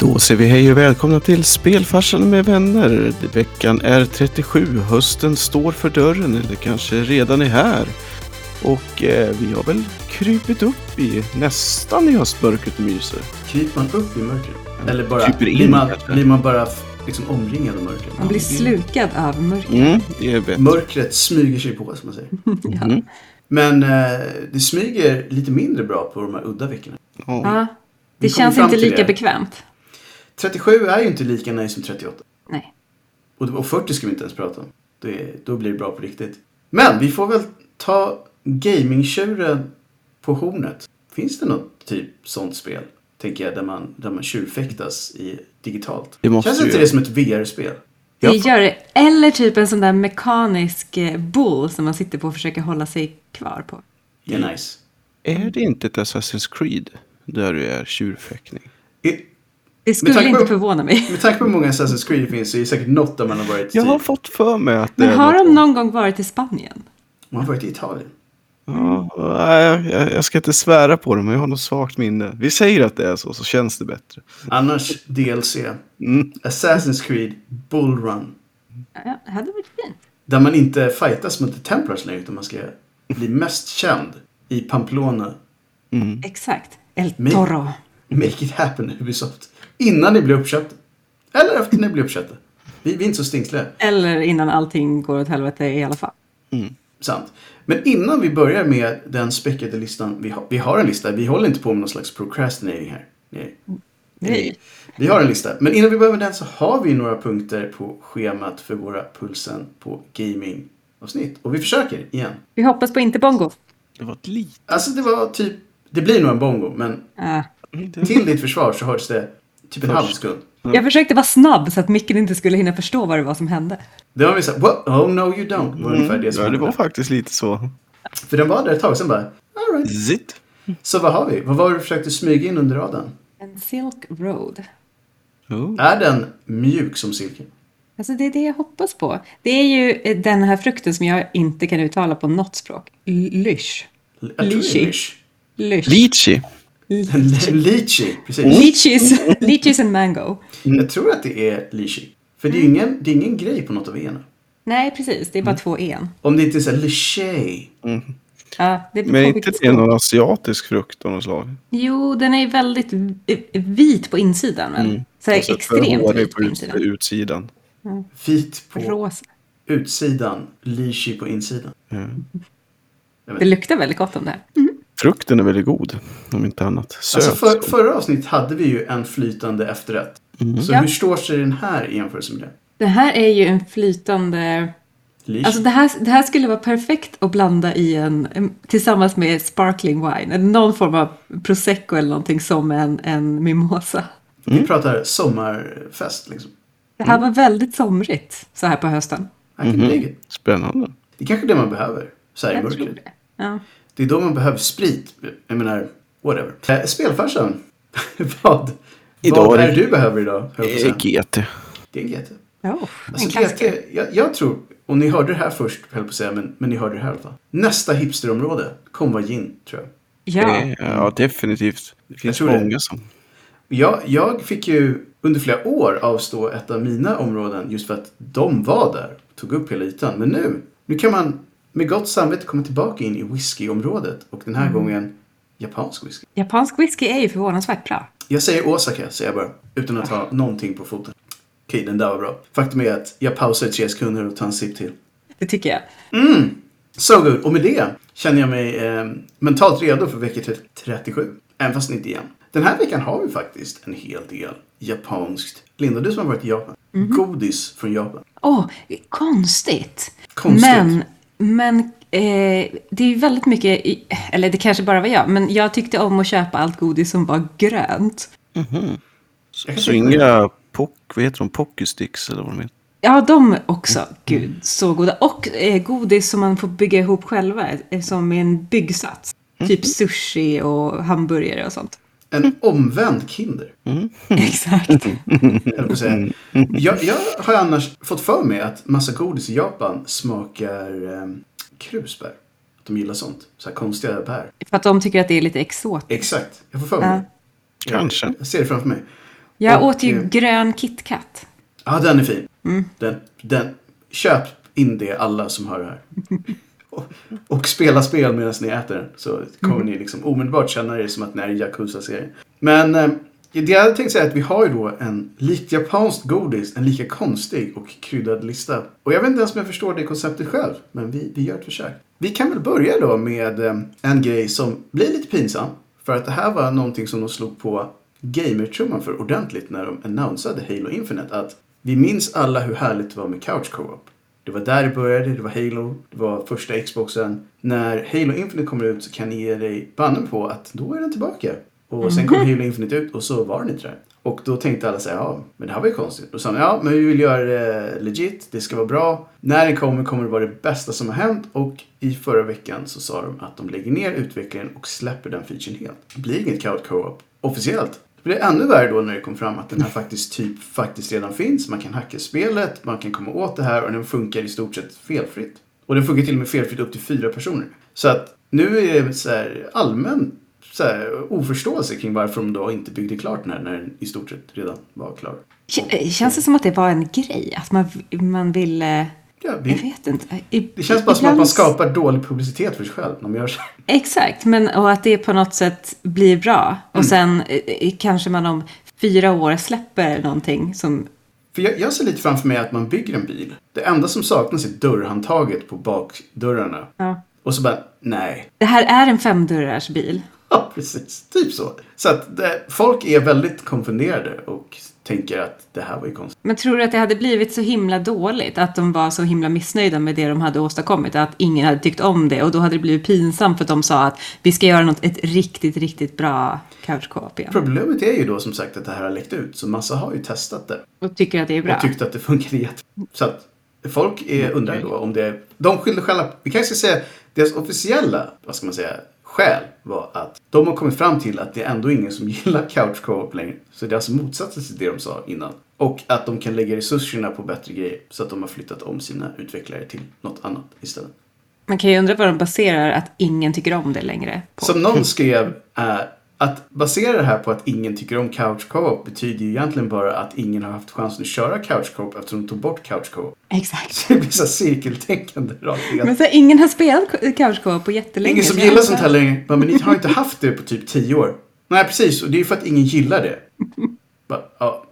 Då säger vi hej och välkomna till Spelfarsan med vänner. Veckan är 37, hösten står för dörren eller kanske redan är här. Och eh, vi har väl krypit upp i nästan i höstmörkret och myser. Kryper man upp i mörkret? Eller bara, Kryper in, blir, man, blir man bara liksom omringad av mörkret? Man blir slukad av mörker. Mm, det är bättre. Mörkret smyger sig på, som man säger. Ja. Mm. Men eh, det smyger lite mindre bra på de här udda veckorna. Ja. Det känns inte lika det. bekvämt. 37 är ju inte lika nice som 38. Nej. Och, och 40 ska vi inte ens prata om. Det, då blir det bra på riktigt. Men vi får väl ta gamingtjuren på hornet. Finns det något typ sånt spel? Tänker jag, där man, där man tjurfäktas i digitalt. Det måste Känns ju- inte det som ett VR-spel? Det gör det. Eller typ en sån där mekanisk eh, bull som man sitter på och försöker hålla sig kvar på. Det är nice. Är det inte ett Assassin's Creed där du är tjurfäktning? Det skulle tanke på- inte förvåna mig. med tanke på hur många Assassin's Creed det finns så är det säkert något där man har varit Jag har fått för mig att det Men har de någon gång varit i Spanien? man har varit i Italien. Ja, nej, jag, jag ska inte svära på det, men jag har något svagt minne. Vi säger att det är så, så känns det bättre. Annars DLC. Mm. Assassin's Creed Bull Run. Ja, det hade varit fint. Där man inte fightas mot The Templars längre utan man ska bli mest känd i Pamplona. Mm. Exakt. El Toro. Make it happen Ubisoft. Innan ni blir uppköpta. Eller efter ni blir uppköpta. Vi, vi är inte så stingsliga. Eller innan allting går åt helvete i alla fall. Sant. Men innan vi börjar med den späckade listan. Vi har, vi har en lista. Vi håller inte på med någon slags procrastinating här. Nej. Nej. Vi har en lista. Men innan vi börjar med den så har vi några punkter på schemat för våra Pulsen på gaming-avsnitt. Och vi försöker igen. Vi hoppas på inte bongo. Det var ett litet... Alltså det var typ, det blir nog en bongo, men Ja. till ditt försvar så hördes det typ en halv sekund. Jag försökte vara snabb så att micken inte skulle hinna förstå vad det var som hände. Det var vi såhär, what? Oh no you don't. var ungefär det som Mm. ja, det hände. var faktiskt lite så. För den var där ett tag, sen bara, alright. Zitt. Så vad har vi? Vad var det du försökte smyga in under radarn? En Silk Road. Oh. Är den mjuk som silke? Alltså det är det jag hoppas på. Det är ju eh, den här frukten som jag inte kan uttala på något språk. Lysch. Lysch. Lysch. Lychee, precis. Lychees. Lychees and mango. Jag tror att det är lychee. För det är ju ingen, det är ingen grej på något av ena. Nej, precis. Det är bara två en. Om det inte är såhär lychee. Ja, det Men inte det är någon asiatisk frukt av något slag? Jo, den är väldigt vit på insidan. Men så här så extremt vit på insidan. utsidan. Vit på Rosa. utsidan, lychee på insidan. Det luktar väldigt gott om det här. Frukten är väldigt god, om inte annat. Söt. Alltså för, förra avsnitt hade vi ju en flytande efterrätt. Så Ja. hur står sig den här i jämförelse med det? Det här är ju en flytande... Lychee? Alltså det här, det här skulle vara perfekt att blanda i en, en tillsammans med sparkling wine. Eller någon form av prosecco eller någonting som en, en mimosa. Vi pratar sommarfest liksom. Det här var väldigt somrigt så här på hösten. Dig it. Spännande. Det är kanske det man behöver. Så här i mörkret. Ja. Det är då man behöver sprit. Jag menar, whatever. Eh, Spelfarsan. vad? Idag vad är det- du behöver idag? säga. Eh, GT. Det är en GT. Oh, Alltså. GT, jag, jag tror, och ni hörde det här först, höll på att säga, men, men ni hörde det här i alla fall. Nästa hipsterområde kommer vara gin, tror jag. Ja, Eh, Ja, definitivt. Det finns tror det. många som... Jag, jag fick ju under flera år avstå ett av mina områden just för att de var där. Tog upp hela ytan. Men nu, nu kan man med gott samvete komma tillbaka in i whiskyområdet. Och den här gången japansk whisky. japansk whisky är ju förvånansvärt bra. Jag säger Osaka, säger jag bara. Utan att ha någonting på foten. Okej, den där var bra. Faktum är att jag pausar i tre sekunder och tar en sipp till. Det tycker jag. So good. Och med det känner jag mig eh, mentalt redo för vecka 37. Även fast inte igen. Den här veckan har vi faktiskt en hel del japanskt. Linda, du som har varit i Japan. Godis från Japan. Åh, konstigt. Konstigt. Men, men eh, det är ju väldigt mycket, i, eller det kanske bara var jag, men jag tyckte om att köpa allt godis som var grönt. Jag kan Så mig- inga pock, vad heter de? Pockeysticks eller vad de heter. Ja, de också. Gud, så goda. Och eh, godis som man får bygga ihop själva, eh, som en byggsats. Typ sushi och hamburgare och sånt. En omvänd Kinder. Exakt. höll jag på att säga. Jag, jag har annars fått för mig att massa godis i Japan smakar eh, krusbär. Att de gillar sånt. Så här konstiga bär. För att de tycker att det är lite exotiskt. Exakt. Jag får för mig Ja. Kanske. Jag ser det framför mig. Jag Och, åt ju eh, grön KitKat. Ja, den är fin. Mm. Den, den, köp in det alla som hör det här. och, spela spel medan ni äter. Så kommer Mm. ni liksom omedelbart känna det som att ni är i Yakuza-serien. Men eh, det jag hade tänkt säga är att vi har ju då en likt japanskt godis, en lika konstig och kryddad lista. Och jag vet inte ens om jag förstår det konceptet själv, men vi, vi gör ett försök. Vi kan väl börja då med eh, en grej som blir lite pinsam. För att det här var någonting som de slog på gamertrumman för ordentligt när de annonsade Halo Infinite. Att vi minns alla hur härligt det var med couch co-op. Det var där det började, det var Halo, det var första Xboxen. När Halo Infinite kommer ut så kan ni ge dig bannen på att då är den tillbaka. Och sen kom Halo Infinite ut och så var den inte där. Och då tänkte alla säga, ja, men det här var ju konstigt. Då sa ja, men vi vill göra det legit, det ska vara bra. När den kommer kommer det vara det bästa som har hänt. Och i förra veckan så sa de att de lägger ner utvecklingen och släpper den featuren helt. Det blir inget couch co-op officiellt. Det blir ännu värre då när det kom fram att den här faktiskt typ faktiskt redan finns. Man kan hacka spelet, man kan komma åt det här och den funkar i stort sett felfritt. Och den funkar till och med felfritt upp till fyra personer. Så att nu är det så här allmän så här, oförståelse kring varför de då inte byggde klart den här när den i stort sett redan var klar. Känns det som att det var en grej? Att man, man ville... Ja, Jag vi, vet inte. I, det känns bara som att man skapar dålig publicitet för sig själv när man gör så. Exakt, men och att det på något sätt blir bra. Och sen eh, kanske man om fyra år släpper någonting som... För jag, jag ser lite framför mig att man bygger en bil. Det enda som saknas är dörrhandtaget på bakdörrarna. Ja. Och så bara, nej. Det här är en femdörrars bil. Ja, precis. Typ så. Så att det, folk är väldigt konfunderade och tänker att det här var ju konstigt. Men tror du att det hade blivit så himla dåligt? Att de var så himla missnöjda med det de hade åstadkommit? Att ingen hade tyckt om det? Och då hade det blivit pinsamt för att de sa att vi ska göra något, ett riktigt, riktigt bra couch. Problemet är ju då som sagt att det här har läckt ut. Så massa har ju testat det. Och tycker att det är bra. Och tyckte att det funkade jätte... Så att folk är, undrar då om det... De skyllde själva... Vi kanske ska säga deras officiella, vad ska man säga, skäl var att de har kommit fram till att det är ändå ingen som gillar couch co-op längre. Så det är alltså motsatsen till det de sa innan. Och att de kan lägga resurserna på bättre grejer. Så att de har flyttat om sina utvecklare till något annat istället. Man kan ju undra vad de baserar att ingen tycker om det längre på. Som någon skrev, eh, att basera det här på att ingen tycker om couch co-op betyder ju egentligen bara att ingen har haft chansen att köra couch co-op eftersom de tog bort couch co-op. Exakt. Så det blir så cirkeltänkande rakt. Men så här, ingen har spelat couch co-op på jättelänge. Ingen som gillar sånt här längre. Men ni har inte haft det på typ tio år. Nej, precis. Och det är ju för att ingen gillar det. Bara, Ja,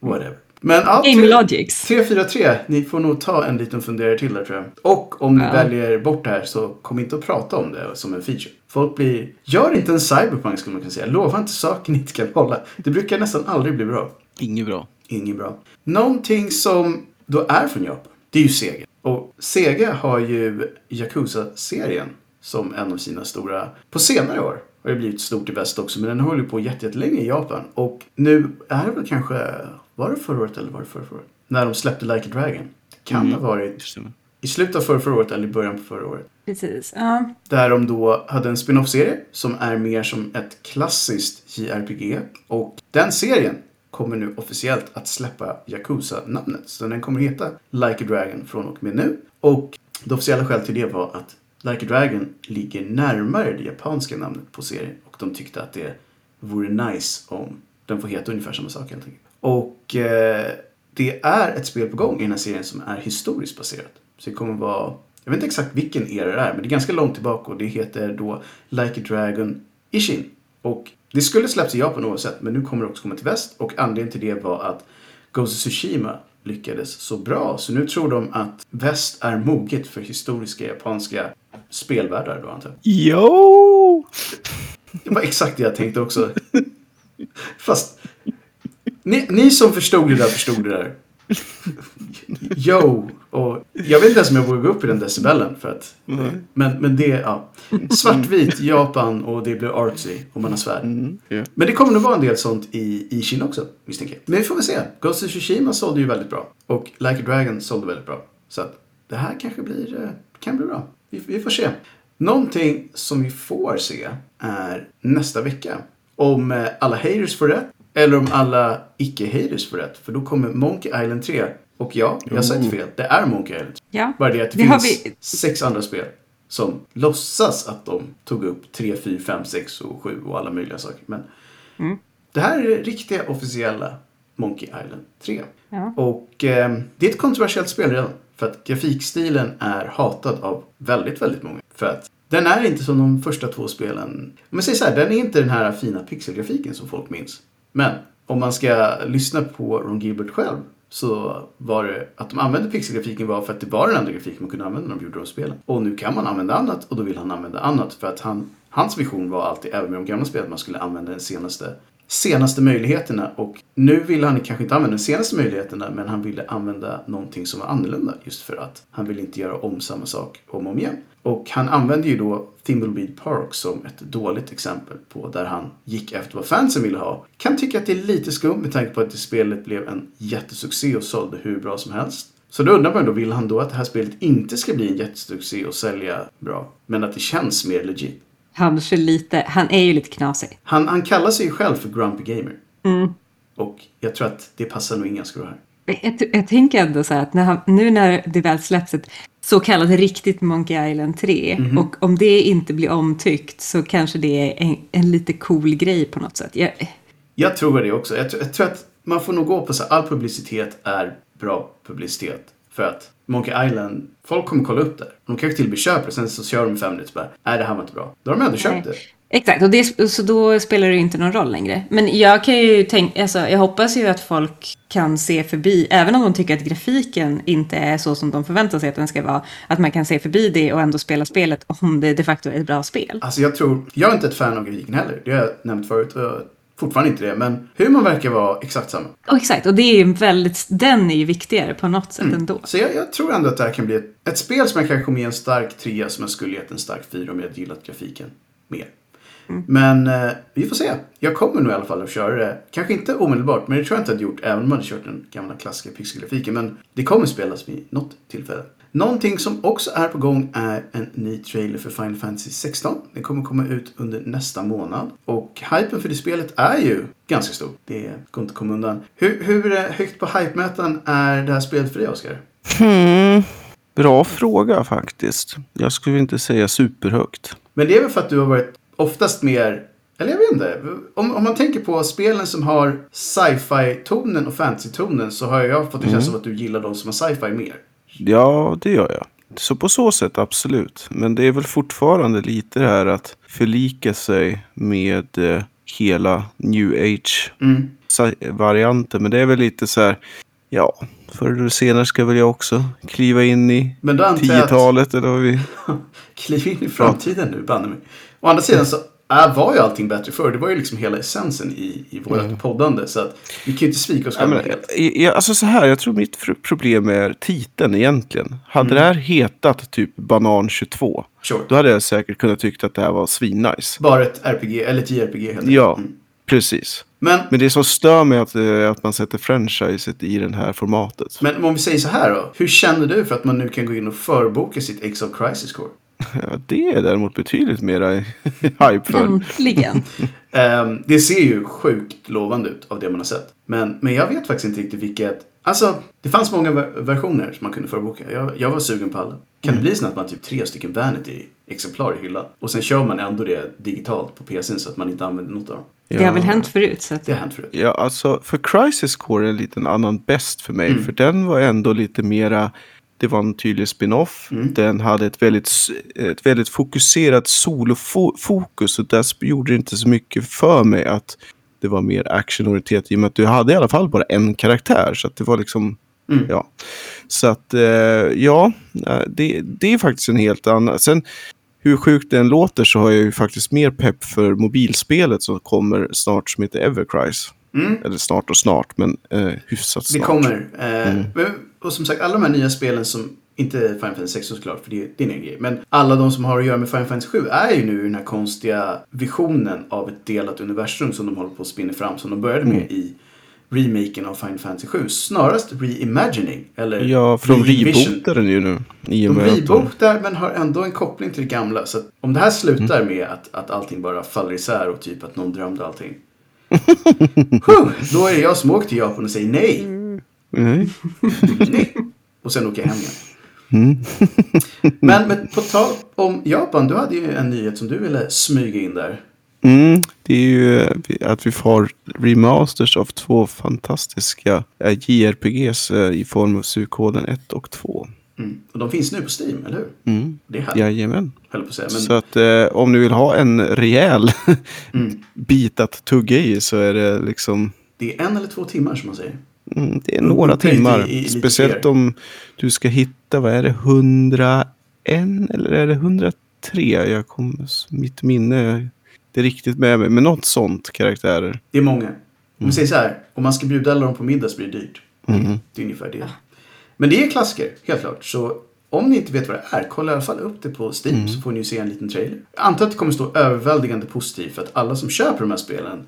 whatever. Men ja, Game tre- Logics. 343, ni får nog ta en liten funderare till där tror jag. Och om ni Ja. väljer bort det här så kom inte att prata om det som en feature. Folk blir, gör inte en cyberpunk skulle man kunna säga. Lova inte saker ni inte kan hålla. Det brukar nästan aldrig bli bra. Inget bra. Inget bra. Någonting som då är från Japan, det är ju Sega. Och Sega har ju Yakuza-serien som en av sina stora, på senare år har det blivit stort i väst också, men den håller på jätte- jättelänge i Japan. Och nu är det väl kanske, var det förra året eller var det förra, året? När de släppte Like a Dragon. Det kan ha varit. I slutet av förra, förra året eller i början på förra året. Precis. Ja. Där de då hade en spin-off-serie som är mer som ett klassiskt JRPG. Och den serien kommer nu officiellt att släppa Yakuza-namnet. Så den kommer heta Like a Dragon från och med nu. Och det officiella skälet till det var att Like a Dragon ligger närmare det japanska namnet på serien. Och de tyckte att det vore nice om den får heta ungefär samma sak helt enkelt. Och eh, det är ett spel på gång i den här serien som är historiskt baserat. Så det kommer vara, jag vet inte exakt vilken era det är, men det är ganska långt tillbaka och det heter då Like a Dragon Ishin. Och det skulle släppts i Japan oavsett, men nu kommer det också komma till väst. Och anledningen till det var att Ghost of Tsushima lyckades så bra. Så nu tror de att väst är moget för historiska japanska spelvärldar då antar jag. Jo! Det var exakt det jag tänkte också. Fast ni, ni som förstod det där förstod det där. Yo! Jag vet inte ens om jag vågar gå upp i den decibellen. För att, men, men det, ja. Svartvit, Japan och det blir artsy och man har svärd. Mm, ja. Men det kommer nog vara en del sånt i, i Kina också, misstänker jag. Men vi får väl se. Ghost of Tsushima sålde ju väldigt bra. Och Like a Dragon sålde väldigt bra. Så att det här kanske blir, eh, kan bli bra. Vi, vi får se. Någonting som vi får se är nästa vecka. Om eh, alla haters får rätt. Eller om alla icke-haters får rätt. För då kommer Monkey Island 3. Och ja, jag sa inte fel. Det är Monkey Island 3. ja. Bara det att det Det har finns vi- sex andra spel som låtsas att de tog upp 3, 4, 5, 6 och 7 och alla möjliga saker. Men Mm. det här är riktiga officiella Monkey Island 3. Ja. Och eh, det är ett kontroversiellt spel redan. För att grafikstilen är hatad av väldigt, väldigt många. För att den är inte som de första två spelen. Om man säger så här, den är inte den här fina pixelgrafiken som folk minns. Men om man ska lyssna på Ron Gilbert själv så var det att de använde pixelgrafiken var för att det var den enda grafiken man kunde använda när de gjorde de spelen. Och nu kan man använda annat och då vill han använda annat för att han, hans vision var alltid, även med de gamla spelen, att man skulle använda den senaste senaste möjligheterna och nu ville han kanske inte använda de senaste möjligheterna men han ville använda någonting som var annorlunda just för att han ville inte göra om samma sak om och om igen. Och han använde ju då Thimbleweed Park som ett dåligt exempel på där han gick efter vad fansen ville ha. Kan tycka att det är lite skumt med tanke på att det spelet blev en jättesuccé och sålde hur bra som helst. Så då undrar man då, vill han då att det här spelet inte ska bli en jättesuccé och sälja bra? Men att det känns mer legit? Kanske lite. Han är ju lite knasig. Han, han kallar sig ju själv för Grumpy Gamer. Mm. Och jag tror att det passar nog in ganska bra här. Jag, jag tänker ändå så här att när han, nu när det väl släpps ett så kallat riktigt Monkey Island 3 Mhm. och om det inte blir omtyckt så kanske det är en, en lite cool grej på något sätt. Jag, Jag tror det också. Jag, tror- jag tror att man får nog gå på så här, all publicitet är bra publicitet. För att Monkey Island, folk kommer kolla upp det. De kanske till och med köper sen så kör de fem minuter bara, nej det här var inte bra. Då har de ändå köpt det. Exakt, och det, så då spelar det ju inte någon roll längre. Men jag kan ju tänka, alltså, jag hoppas ju att folk kan se förbi, även om de tycker att grafiken inte är så som de förväntar sig att den ska vara, att man kan se förbi det och ändå spela spelet om det de facto är ett bra spel. Alltså jag tror, jag är inte ett fan av grafiken heller. Det har jag nämnt förut fortfarande inte det. Men humorn verkar vara exakt samma. Och exakt, och det är väldigt, den är ju viktigare på något sätt ändå. Så jag, jag tror ändå att det här kan bli ett, ett spel som jag kanske kommer ge en stark trea som jag skulle gett en stark fyra om jag hade gillat grafiken mer. Men eh, vi får se. Jag kommer nog i alla fall att köra det. Kanske inte omedelbart, men det tror jag inte jag hade gjort även om jag hade kört den gamla klassiska pixelgrafiken. Men det kommer spelas vid något tillfälle. Någonting som också är på gång är en ny trailer för Final Fantasy 16. Den kommer komma ut under nästa månad. Och hypen för det spelet är ju ganska stor. Det går inte att komma undan. Hur, hur eh, högt på hypemätaren är det här spelet för dig, Oskar? Hmm. Bra fråga faktiskt. Jag skulle inte säga superhögt. Men det är väl för att du har varit oftast mer, eller jag vet inte. Om, om man tänker på spelen som har sci-fi-tonen och fantasy-tonen så har jag fått en känsla av att du gillar de som har sci-fi mer. Ja, det gör jag. Så på så sätt absolut. Men det är väl fortfarande lite det här att förlika sig med eh, hela new age Mm. Men det är väl lite så här, ja, förr eller senare ska väl jag också kliva in i Men då antar jag att 10-talet eller vad vi... kliv in i framtiden nu, banne mig. Å andra sidan så äh, var ju allting bättre förr. Det var ju liksom hela essensen i, i vårt poddande. Så att vi kan ju inte svika oss Mm. Ja, själva men, helt. i- i- alltså så här, jag tror mitt problem är titeln egentligen. Hade det här hetat typ Banan 22, Sure. då hade jag säkert kunnat tycka att det här var svinnice. Bara ett RPG, eller ett JRPG helt enkelt. Ja, Mm. precis. Men, Men det som stör mig är att, eh, att man sätter franchiset i det här formatet. men om vi säger så här då. Hur känner du för att man nu kan gå in och förboka sitt Exile Crisis Core? Ja, det är däremot betydligt mera hype för. Äntligen. Ehm, det ser ju sjukt lovande ut av det man har sett. Men, men jag vet faktiskt inte riktigt vilket... Alltså, det fanns många ver- versioner som man kunde förboka. Jag, jag var sugen på alla. Kan det bli så att man har typ tre stycken Vanity-exemplar i hyllan? Och sen kör man ändå det digitalt på PCn så att man inte använder något av dem. Det har väl hänt förut. Så att, Det har hänt förut. Ja, alltså för Crisis Core är en liten annan bäst för mig. Mm. För den var ändå lite mera, det var en tydlig spin-off. Mm. Den hade ett väldigt, ett väldigt fokuserat solofokus. Och där gjorde det inte så mycket för mig att det var mer actionorienterat. I och med att du hade i alla fall bara en karaktär. Så att det var liksom, Mm. ja. Så att, eh, ja, eh, det, det är faktiskt en helt annan. Sen, hur sjukt det än låter så har jag ju faktiskt mer pepp för mobilspelet som kommer snart som heter Evercrise. Mm. Eller snart och snart, men eh, hyfsat Det snart. kommer. Eh, Mm. Och som sagt, alla de här nya spelen som inte Final Fantasy 16 såklart, för det, det är en grej. Men alla de som har att göra med Final Fantasy 7 är ju nu i den här konstiga visionen av ett delat universum som de håller på att spinna fram. Som de började med Mm. i remaken av Final Fantasy 7. Snarast reimagining. Eller Ja, för de rebootar den ju nu. I och De med de- rebootar men har ändå en koppling till det gamla. Så att om det här slutar med att, att allting bara faller isär och typ att någon drömde allting. Huh, då är det jag som åker till Japan och säger nej. Nej. Och sen åker jag hem igen. Mm. Men, men på tal om Japan, du hade ju en nyhet som du ville smyga in där. Mm, det är ju eh, att vi får remasters av två fantastiska eh, JRPGs eh, i form av Suikoden 1 och 2. Mm. Och de finns nu på Steam, eller hur? Mm. Det är härligt, Jajamän. på att säga. Men, Så att eh, om ni vill ha en rejäl mm, bit att tugga i så är det liksom det är en eller två timmar som man säger. Mm, det är några i- timmar. i Speciellt om du ska hitta, vad är det, 101 eller är det 103? Jag kommer, mitt minne är inte riktigt med mig, men något sånt karaktärer. Det är många. Om vi säger så här, om man ska bjuda alla dem på middag så blir det dyrt. Mm. Det är ungefär det. Men det är klassiker, helt klart. Så om ni inte vet vad det är, kolla i alla fall upp det på Steam Mm. så får ni se en liten trailer. Jag antar att det kommer stå överväldigande positivt för att alla som köper de här spelen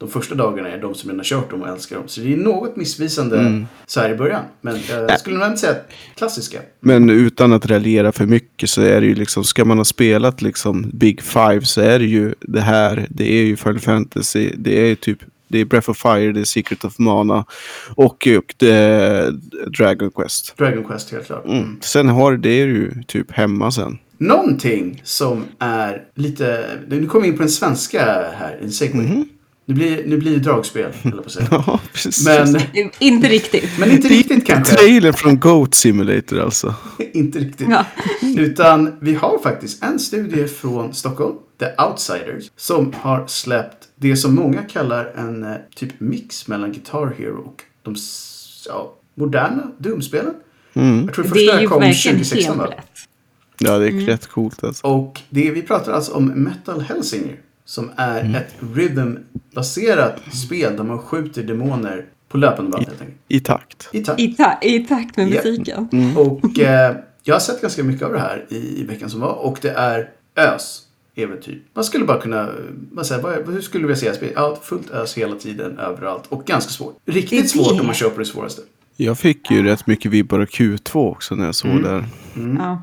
de första dagarna är de som redan kört dem och älskar dem. Så det är något missvisande Mm. så här i början. Men jag skulle nog inte säga klassiska. Men utan att raljera för mycket så är det ju liksom, ska man ha spelat liksom Big Five så är det ju det här, det är ju Final Fantasy, det är ju typ, det är Breath of Fire, det är Secret of Mana och, och det är Dragon Quest. Dragon Quest helt klart. Mm. Sen har det ju typ hemma sen. Någonting som är lite... Nu kommer vi in på den svenska här, en segway. Mhm. Nu blir, nu blir det dragspel, jag på att säga. Ja, precis. Men, Inte riktigt. men inte riktigt kanske. Trailer från Goat Simulator alltså. inte riktigt. Ja. Utan vi har faktiskt en studie från Stockholm, The Outsiders, som har släppt det som många kallar en eh, typ mix mellan Guitar Hero och de ja, moderna Doom-spelen. Mm. Jag tror det Det är första ju kom verkligen 2016 helt va? rätt. Ja, det är rätt coolt alltså. Och det, vi pratar alltså om Metal Hellsinger. Som är Mm. ett rhythm-baserat spel där man skjuter demoner på löpande band helt enkelt. I takt. I takt. I, ta I takt med Ja. musiken. Mm. Och eh, jag har sett ganska mycket av det här i, i veckan som var. Och det är ös. Typ. Man skulle bara kunna, vad säger, vad, hur skulle du vilja säga spel? Ja, fullt ös hela tiden, överallt. Och ganska svårt. Riktigt det. svårt om man på det svåraste. Jag fick ju rätt mycket vibbar av Q2 också när jag såg Mm. det. Ja.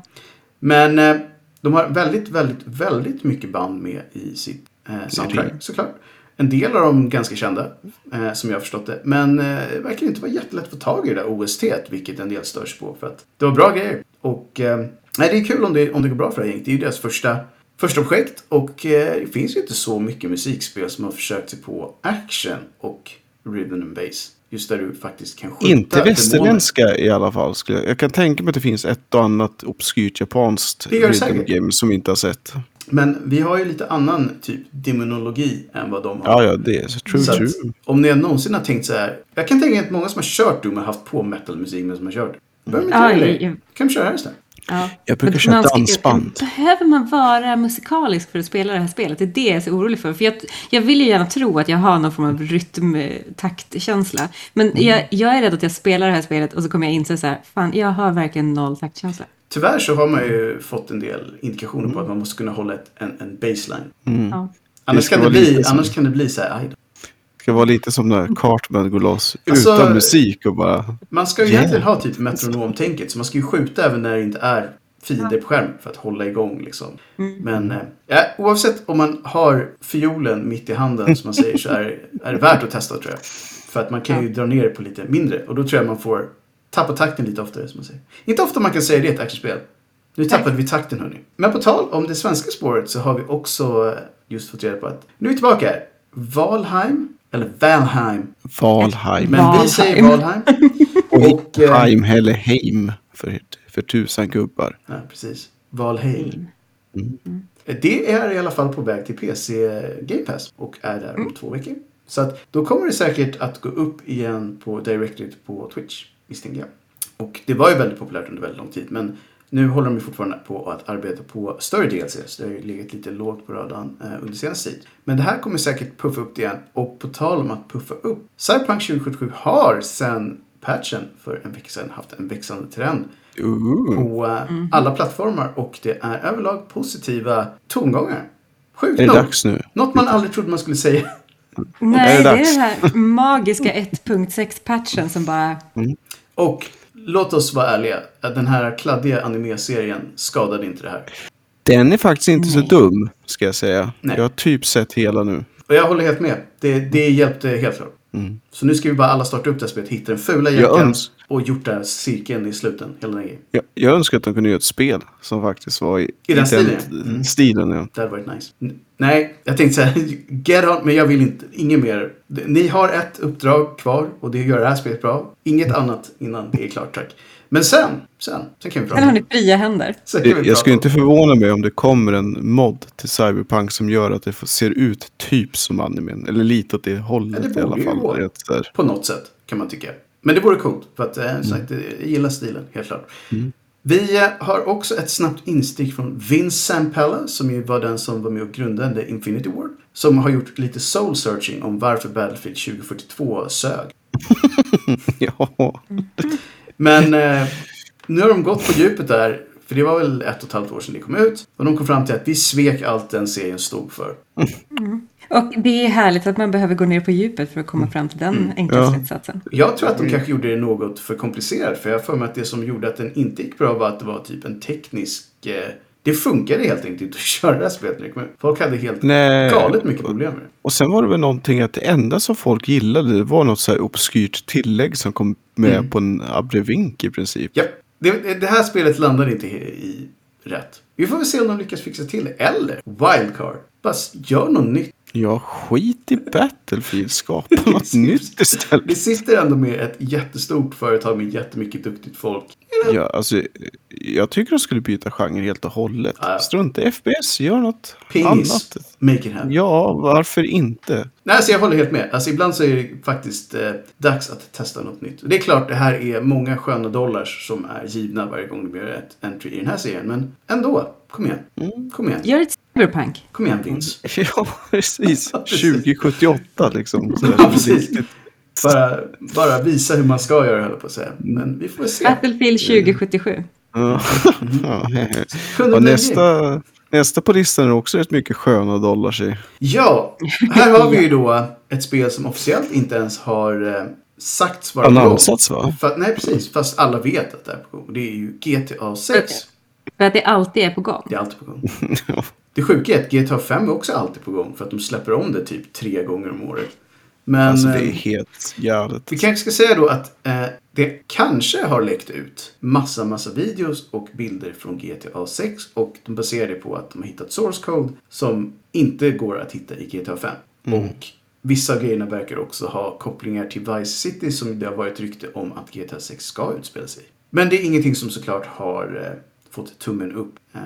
Men eh, de har väldigt, väldigt, väldigt mycket band med i sitt eh, soundtrack såklart. En del av dem ganska kända, eh, som jag har förstått det. Men eh, det verkar inte vara jättelätt att få tag i det där OST, vilket en del störs på. För att det var bra grejer. Och eh, nej, det är kul om det, om det går bra för det här gänget. Det är ju deras första, första projekt. Och eh, det finns ju inte så mycket musikspel som har försökt sig på action och rhythm and bass. Just där du faktiskt kan skjuta Inte västerländska i alla fall. Skulle jag. jag kan tänka mig att det finns ett och annat obskyrt japanskt rhythm game som vi inte har sett. Men vi har ju lite annan typ demonologi än vad de har. Ja, ja, det är så true, Så true. om ni någonsin har tänkt så här. Jag kan tänka mig att många som har kört Doom har haft på metalmusik men som har kört. Behöver Ja, inte ja. Kan vi köra här istället? Ja. Jag brukar köra dansband. Behöver man vara musikalisk för att spela det här spelet? Det är det jag är så orolig för. För jag, jag vill ju gärna tro att jag har någon form av rytm-taktkänsla. Men Mm. jag, jag är rädd att jag spelar det här spelet och så kommer jag inse så här, fan jag har verkligen noll taktkänsla. Tyvärr så har man ju fått en del indikationer på att man måste kunna hålla ett, en, en baseline. Mm. Ja. Annars, ska kan det, bli, som- annars kan det bli så här. Aj. Det ska vara lite som när Cartman går loss Alltså- utan musik och bara... man ska ju Yeah. egentligen ha typ metronomtänket. Så man ska ju skjuta även när det inte är fiender på skärm för att hålla igång liksom. Men eh, oavsett om man har fiolen mitt i handen som man säger så är, är det värt att testa tror jag. För att man kan ju dra ner det på lite mindre och då tror jag man får tappa takten lite oftare som man säger. Inte ofta man kan säga det i ett actionspel. Nu tappade vi takten hörni. Men på tal om det svenska spåret så har vi också eh, just fått reda på att nu är vi tillbaka här. Valheim, eller Valheim. Valheim. Men vi Valheim. säger Valheim. Och, eh, Heim eller Heim för, för tusan gubbar. Ja, precis. Valheim. Det är i alla fall på väg till PC Game Pass och är där om två veckor. Så att då kommer det säkert att gå upp igen på Directly på Twitch, misstänker jag. Och det var ju väldigt populärt under väldigt lång tid, men nu håller de ju fortfarande på att arbeta på större DLC, så det har ju legat lite lågt på radarn eh, under senaste tid. Men det här kommer säkert puffa upp det igen. Och på tal om att puffa upp, Cyberpunk 2077 har sedan patchen för en vecka sedan haft en växande trend Ooh. på eh, alla plattformar och det är överlag positiva tongångar. Sjukt Är det nog. dags nu? Något man aldrig trodde man skulle säga. Nej, det det är den här magiska 1.6-patchen som bara... Och låt oss vara ärliga. att Den här kladdiga anime-serien skadade inte det här. Den är faktiskt inte så Nej. dum, ska jag säga. Nej. Jag har typ sett hela nu. Och jag håller helt med. Det, det hjälpte helt klart. Mm. Så nu ska vi bara alla starta upp det här spelet, hitta den fula Jag jackan öns- och gjort den här cirkeln i sluten. Hela den. Jag, jag önskar att de kunde göra ett spel som faktiskt var i, I den stilen, ja. Mm. stilen. Ja. Det hade varit nice. N- Nej, jag tänkte säga get on, men jag vill inte. Inget mer. Ni har ett uppdrag kvar och det är att göra det här spelet bra. Inget annat innan det är klart, tack. Men sen, sen, sen kan vi prata. Sen har ni fria händer. Jag, jag skulle inte förvåna mig om det kommer en mod till Cyberpunk som gör att det ser ut typ som animen. Eller lite åt det hållet Ja, det i alla fall. På något sätt, kan man tycka. Men det vore coolt, för att eh, sagt, jag gillar stilen, helt klart. Vi eh, har också ett snabbt instick från Vince Sampella, som ju var den som var med och grundade Infinity Ward. Som har gjort lite soul searching om varför Battlefield 2042 sög. Ja, Men eh, nu har de gått på djupet där. För det var väl ett och ett halvt år sedan det kom ut. Och de kom fram till att vi svek allt den serien stod för. Och det är härligt att man behöver gå ner på djupet för att komma fram till den enkla Ja. slutsatsen. Jag tror att de kanske gjorde det något för komplicerat. För jag har för mig att det som gjorde att den inte gick bra var att det var typ en teknisk... Eh, det funkade helt enkelt inte att köra det här spelet ut. Folk hade helt Nej. galet mycket problem med det. Och sen var det väl någonting att det enda som folk gillade var något så här obskyrt tillägg som kom med Mm. på en abbrevink i princip. Ja, det, det här spelet landade inte i, rätt. Vi får väl se om de lyckas fixa till det. Eller Wildcard. Bara gör något nytt. Ja, skit i Battlefield. Skapa något nytt istället. Vi sitter ändå med ett jättestort företag med jättemycket duktigt folk. Ja, alltså, jag tycker de skulle byta genre helt och hållet. Ja. Strunta i FPS, gör något Pingis. annat. Make it happen. Ja, varför inte? Nej, alltså jag håller helt med. Alltså ibland så är det faktiskt eh, dags att testa något nytt. Det är klart, det här är många sköna dollars som är givna varje gång det blir ett entry i den här serien. Men ändå, kom igen. Kom igen. Gör ett cyberpunk. Kom igen Vince. Ja, precis. Ja, precis. 2078 liksom. Så Ja, precis. Bara, bara visa hur man ska göra, höll på att säga. Men vi får se. Battlefield 2077. Ja. Ja. Och bli nästa, nästa på listan är också rätt mycket sköna dollars i. Ja, här har vi ju då ett spel som officiellt inte ens har eh, sagts vara på gång. Annonsats va? För, nej, precis. Fast alla vet att det är på gång. Det är ju GTA 6. För att det alltid är på gång. Det är alltid på gång. Det sjuka är att GTA 5 är också alltid på gång. För att de släpper om det typ tre gånger om året. Men Alltså det är eh, helt galet. vi kanske ska säga då att eh, det kanske har läckt ut massa, massa videos och bilder från GTA 6. Och de baserar det på att de har hittat source code som inte går att hitta i GTA 5. Och vissa av grejerna verkar också ha kopplingar till Vice City som det har varit rykte om att GTA 6 ska utspela sig i. Men det är ingenting som såklart har eh, fått tummen upp eh,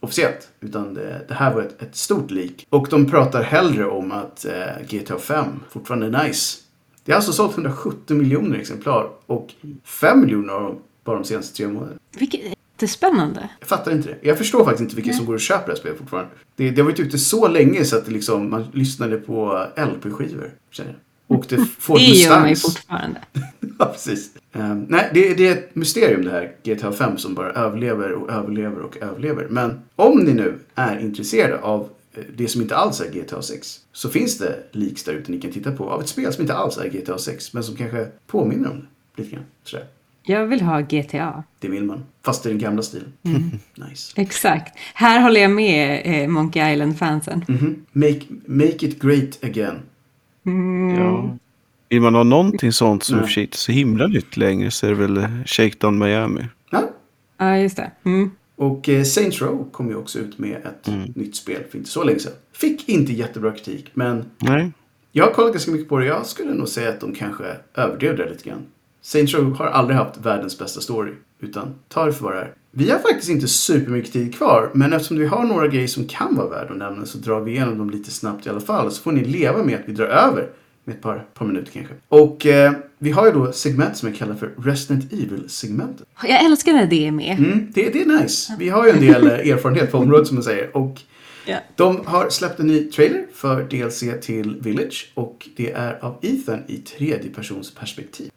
officiellt. Utan det, det här var ett, ett stort leak. Och de pratar hellre om att eh, GTA 5 fortfarande är nice. Det har alltså sålt 170 miljoner exemplar och 5 miljoner av dem bara de senaste tre månaderna. Vilket är jättespännande. Jag fattar inte det. Jag förstår faktiskt inte vilka som går och köper det här spelet fortfarande. Det, det har varit ute så länge så att liksom, man lyssnade på LP-skivor. känner jag. Och det får Det gör man ju Mustangs. fortfarande. Ja, precis. Ehm, nej, det, det är ett mysterium det här GTA 5 som bara överlever och överlever och överlever. Men om ni nu är intresserade av eh, det som inte alls är GTA 6 så finns det leaks där ute ni kan titta på av ett spel som inte alls är GTA 6 men som kanske påminner om det lite grann. Sådär. Jag vill ha GTA. Det vill man. Fast i den gamla stilen. nice. Exakt. Här håller jag med eh, Monkey Island-fansen. Mhm. Make, make it great again. Ja. Vill man ha någonting sånt som sig inte är så himla nytt längre så är det väl Shakedown Miami. Ja. Ja, just det. Mm. Och eh, Saints Row kom ju också ut med ett nytt spel för inte så länge sedan. Fick inte jättebra kritik men Nej. Jag har kollat ganska mycket på det. Jag skulle nog säga att de kanske överdrev det lite grann. Saints Row har aldrig haft världens bästa story. Utan ta det för vad det är. Vi har faktiskt inte supermycket tid kvar. Men eftersom vi har några grejer som kan vara värda att nämna så drar vi igenom dem lite snabbt i alla fall. Så får ni leva med att vi drar över med ett par, par minuter kanske. Och eh, vi har ju då segment som jag kallar för Resident Evil-segmentet. Jag älskar när det är med. Mm, det, det är nice. Vi har ju en del eh, erfarenhet på området som man säger. Och Ja. de har släppt en ny trailer för DLC till Village och det är av Ethan i tredje persons perspektiv.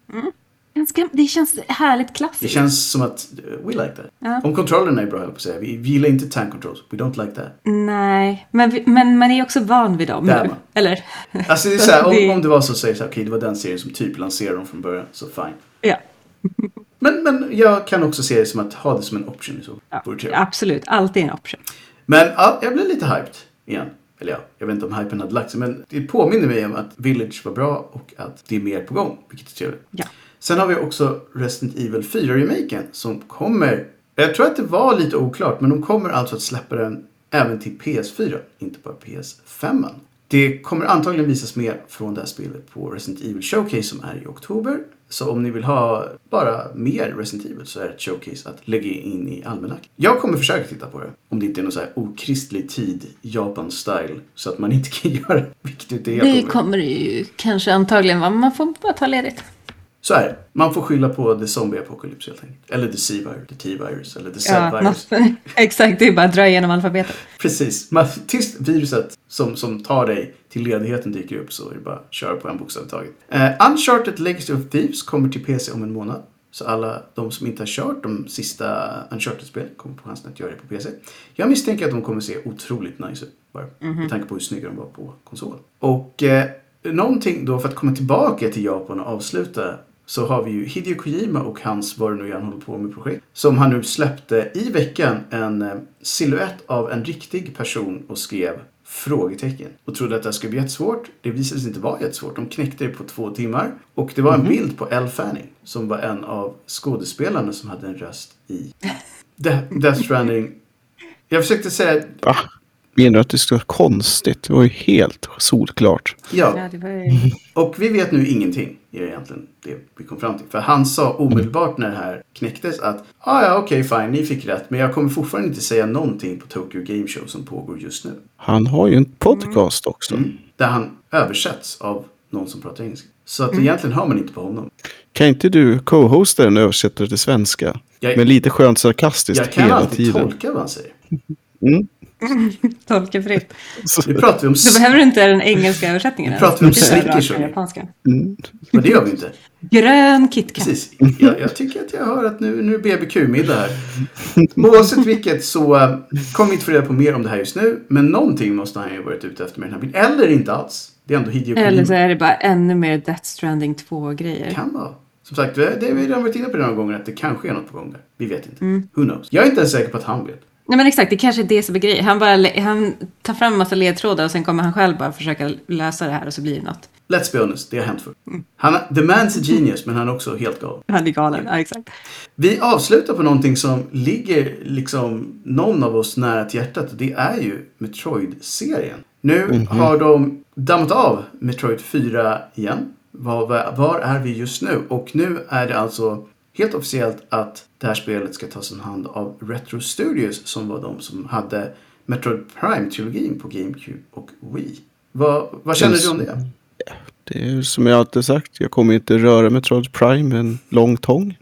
Ganska, det känns härligt Det klassiskt. känns som att uh, we like that. Ja. Om kontrollerna är bra, höll på att säga. Vi, vi gillar inte tank controls. We don't like that. Nej, men, vi, men man är också van vid dem Det är nu. man. Eller? Alltså det är så här, om, Det- om det var så säger så okej det var den serien som typ lanserade dem från början, så fine. Ja, Men, men jag kan också se det som att ha det som en option så. ja absolut. Alltid en option. Men ja, jag blev lite hyped igen. Eller ja, jag vet inte om hypen hade lagt sig, men det påminner mig om att Village var bra och att det är mer på gång, vilket är trevligt. Ja. Sen har vi också Resident Evil 4-remaken som kommer. Jag tror att det var lite oklart, men de kommer alltså att släppa den även till PS4, inte bara PS5. Det kommer antagligen visas mer från det här spelet på Resident Evil Showcase som är i oktober. Så om ni vill ha bara mer Resident Evil så är det ett showcase att lägga in i almanackan. Jag kommer försöka titta på det. Om det inte är någon så här okristlig tid, Japan-style, så att man inte kan göra vilket det är. Det kommer det ju kanske antagligen vara. Man får bara ta ledigt. Så är det. Man får skylla på The Zombie Apocalypse helt enkelt. Eller The C-virus, The T-virus eller The Ja, Z-virus. något- exakt, det är bara att dra igenom alfabetet. Precis. Man, tills viruset som, som tar dig till ledigheten dyker upp så är det bara att köra på en bokstav i taget. Eh, Uncharted Legacy of Thieves kommer till PC om en månad. Så alla de som inte har kört de sista Uncharted-spelen kommer få chansen att göra det på PC. Jag misstänker att de kommer se otroligt nice ut. Bara, Med tanke på hur snygga de var på konsol. Och eh, någonting då för att komma tillbaka till Japan och avsluta så har vi ju Hideo Kojima och hans, vad det nu är han håller på med projekt. Som han nu släppte i veckan en eh, silhuett av en riktig person och skrev frågetecken. Och trodde att det skulle bli jättesvårt. Det visade sig inte vara jättesvårt. De knäckte det på två timmar. Och det var en bild på Elle Fanning som var en av skådespelarna som hade en röst i De- Death Stranding. Jag försökte säga, Va? Menar du att det ska vara konstigt? Det var ju helt solklart. ja, Ja, det var ju... Och vi vet nu ingenting, är egentligen det vi kom fram till. För han sa omedelbart när det här knäcktes att ah, ja, okej, fine, ni fick rätt. Men jag kommer fortfarande inte säga någonting på Tokyo Game Show som pågår just nu. Han har ju en podcast också. Mm. Där han översätts av någon som pratar engelska. Så att egentligen hör man inte på honom. Kan inte du co-hosta den och översätta det till svenska? Jag- Men lite skönt sarkastiskt Jag kan hela alltid tiden. tolka vad han säger. Mm. Tolka fritt. Nu pratar vi om... Då behöver du inte den engelska översättningen. Nu pratar vi om Det Snickers, mm. Men det gör vi inte. Grön KitKat. Precis. Jag, jag tycker att jag hör att nu, nu är BBQ-middag här. Oavsett vilket så uh, kommer vi inte få reda på mer om det här just nu. Men någonting måste han ju varit ute efter med den här bilden. Eller inte alls. Det är ändå Hideo Eller så är det bara ännu mer Death Stranding 2-grejer. Kan vara. Som sagt, det det har vi redan varit inne på några gånger att det kanske är något på gång där. Vi vet inte. Mm. Who knows? Jag är inte ens säker på att han vet. Nej men exakt, det kanske är det som är grejen. Han, bara, han tar fram en massa ledtrådar och sen kommer han själv bara försöka lösa det här och så blir det något. Let's be honest, det har hänt förr. Mm. Han, the man's a genius, men han är också helt galen. Han är galen, ja exakt. Vi avslutar på någonting som ligger liksom någon av oss nära till hjärtat. och Det är ju Metroid-serien. Nu har de dammat av Metroid 4 igen. Var, var, var är vi just nu? Och nu är det alltså helt officiellt att det här spelet ska tas om hand av Retro Studios som var de som hade Metroid Prime-trilogin på GameCube och Wii. Vad, vad känner du om det? Det är som jag alltid sagt. Jag kommer inte röra Metroid Prime med en lång tång.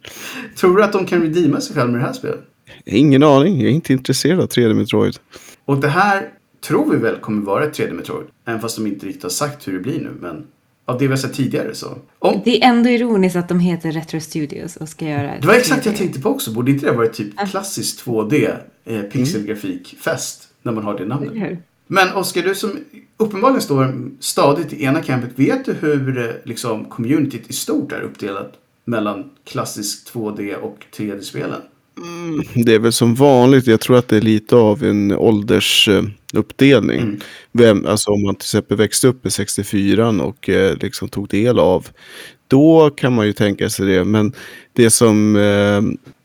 Tror du att de kan redeema sig själva med det här spelet? Ingen aning. Jag är inte intresserad av 3D Metroid. Och det här tror vi väl kommer vara ett 3D Metroid. Även fast de inte riktigt har sagt hur det blir nu. Men av det vi har sett tidigare så. Om, Det är ändå ironiskt att de heter Retro Studios och ska göra det var exakt jag 3D. tänkte på också. Borde inte det varit typ klassisk 2D eh, pixelgrafikfest när man har det namnet? Hur? Men Oskar, du som uppenbarligen står stadigt i ena campet. Vet du hur eh, liksom, communityt i stort är uppdelat mellan klassisk 2D och 3D-spelen? Det är väl som vanligt. Jag tror att det är lite av en åldersuppdelning. Mm. Vem, alltså om man till exempel växte upp i 64 och eh, liksom tog del av. Då kan man ju tänka sig det. Men det som eh,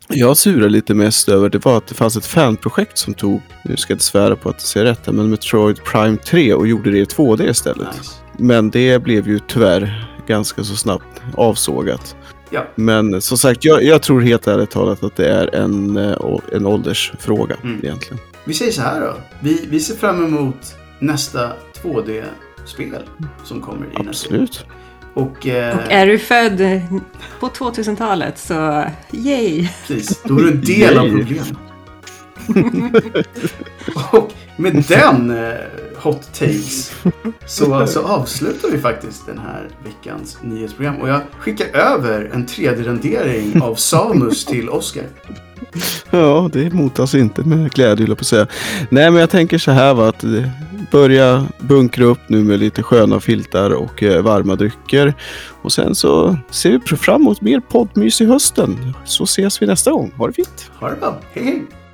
jag surar lite mest över det var att det fanns ett fanprojekt som tog, nu ska jag inte svära på att det ser rätt men Metroid Prime 3 och gjorde det i 2D istället. Nice. Men det blev ju tyvärr ganska så snabbt avsågat. Ja. Men som sagt, jag, jag tror helt ärligt talat att det är en, eh, en åldersfråga Mm. egentligen. Vi säger så här då. Vi, vi ser fram emot nästa 2D-spel som kommer i nästa Absolut. Och, eh, Och är du född på 2000-talet så yay! precis, då är du en del av problemet. och med den eh, hot takes så, så avslutar vi faktiskt den här veckans nyhetsprogram. Och jag skickar över en 3D-rendering av Samus till Oscar. Ja, det mottas inte med glädje, jag på att säga. Nej, men jag tänker så här va, att eh, börja bunkra upp nu med lite sköna filtar och eh, varma drycker. Och sen så ser vi fram emot mer poddmys i hösten. Så ses vi nästa gång. Ha det fint! Ha det bra, hej hej!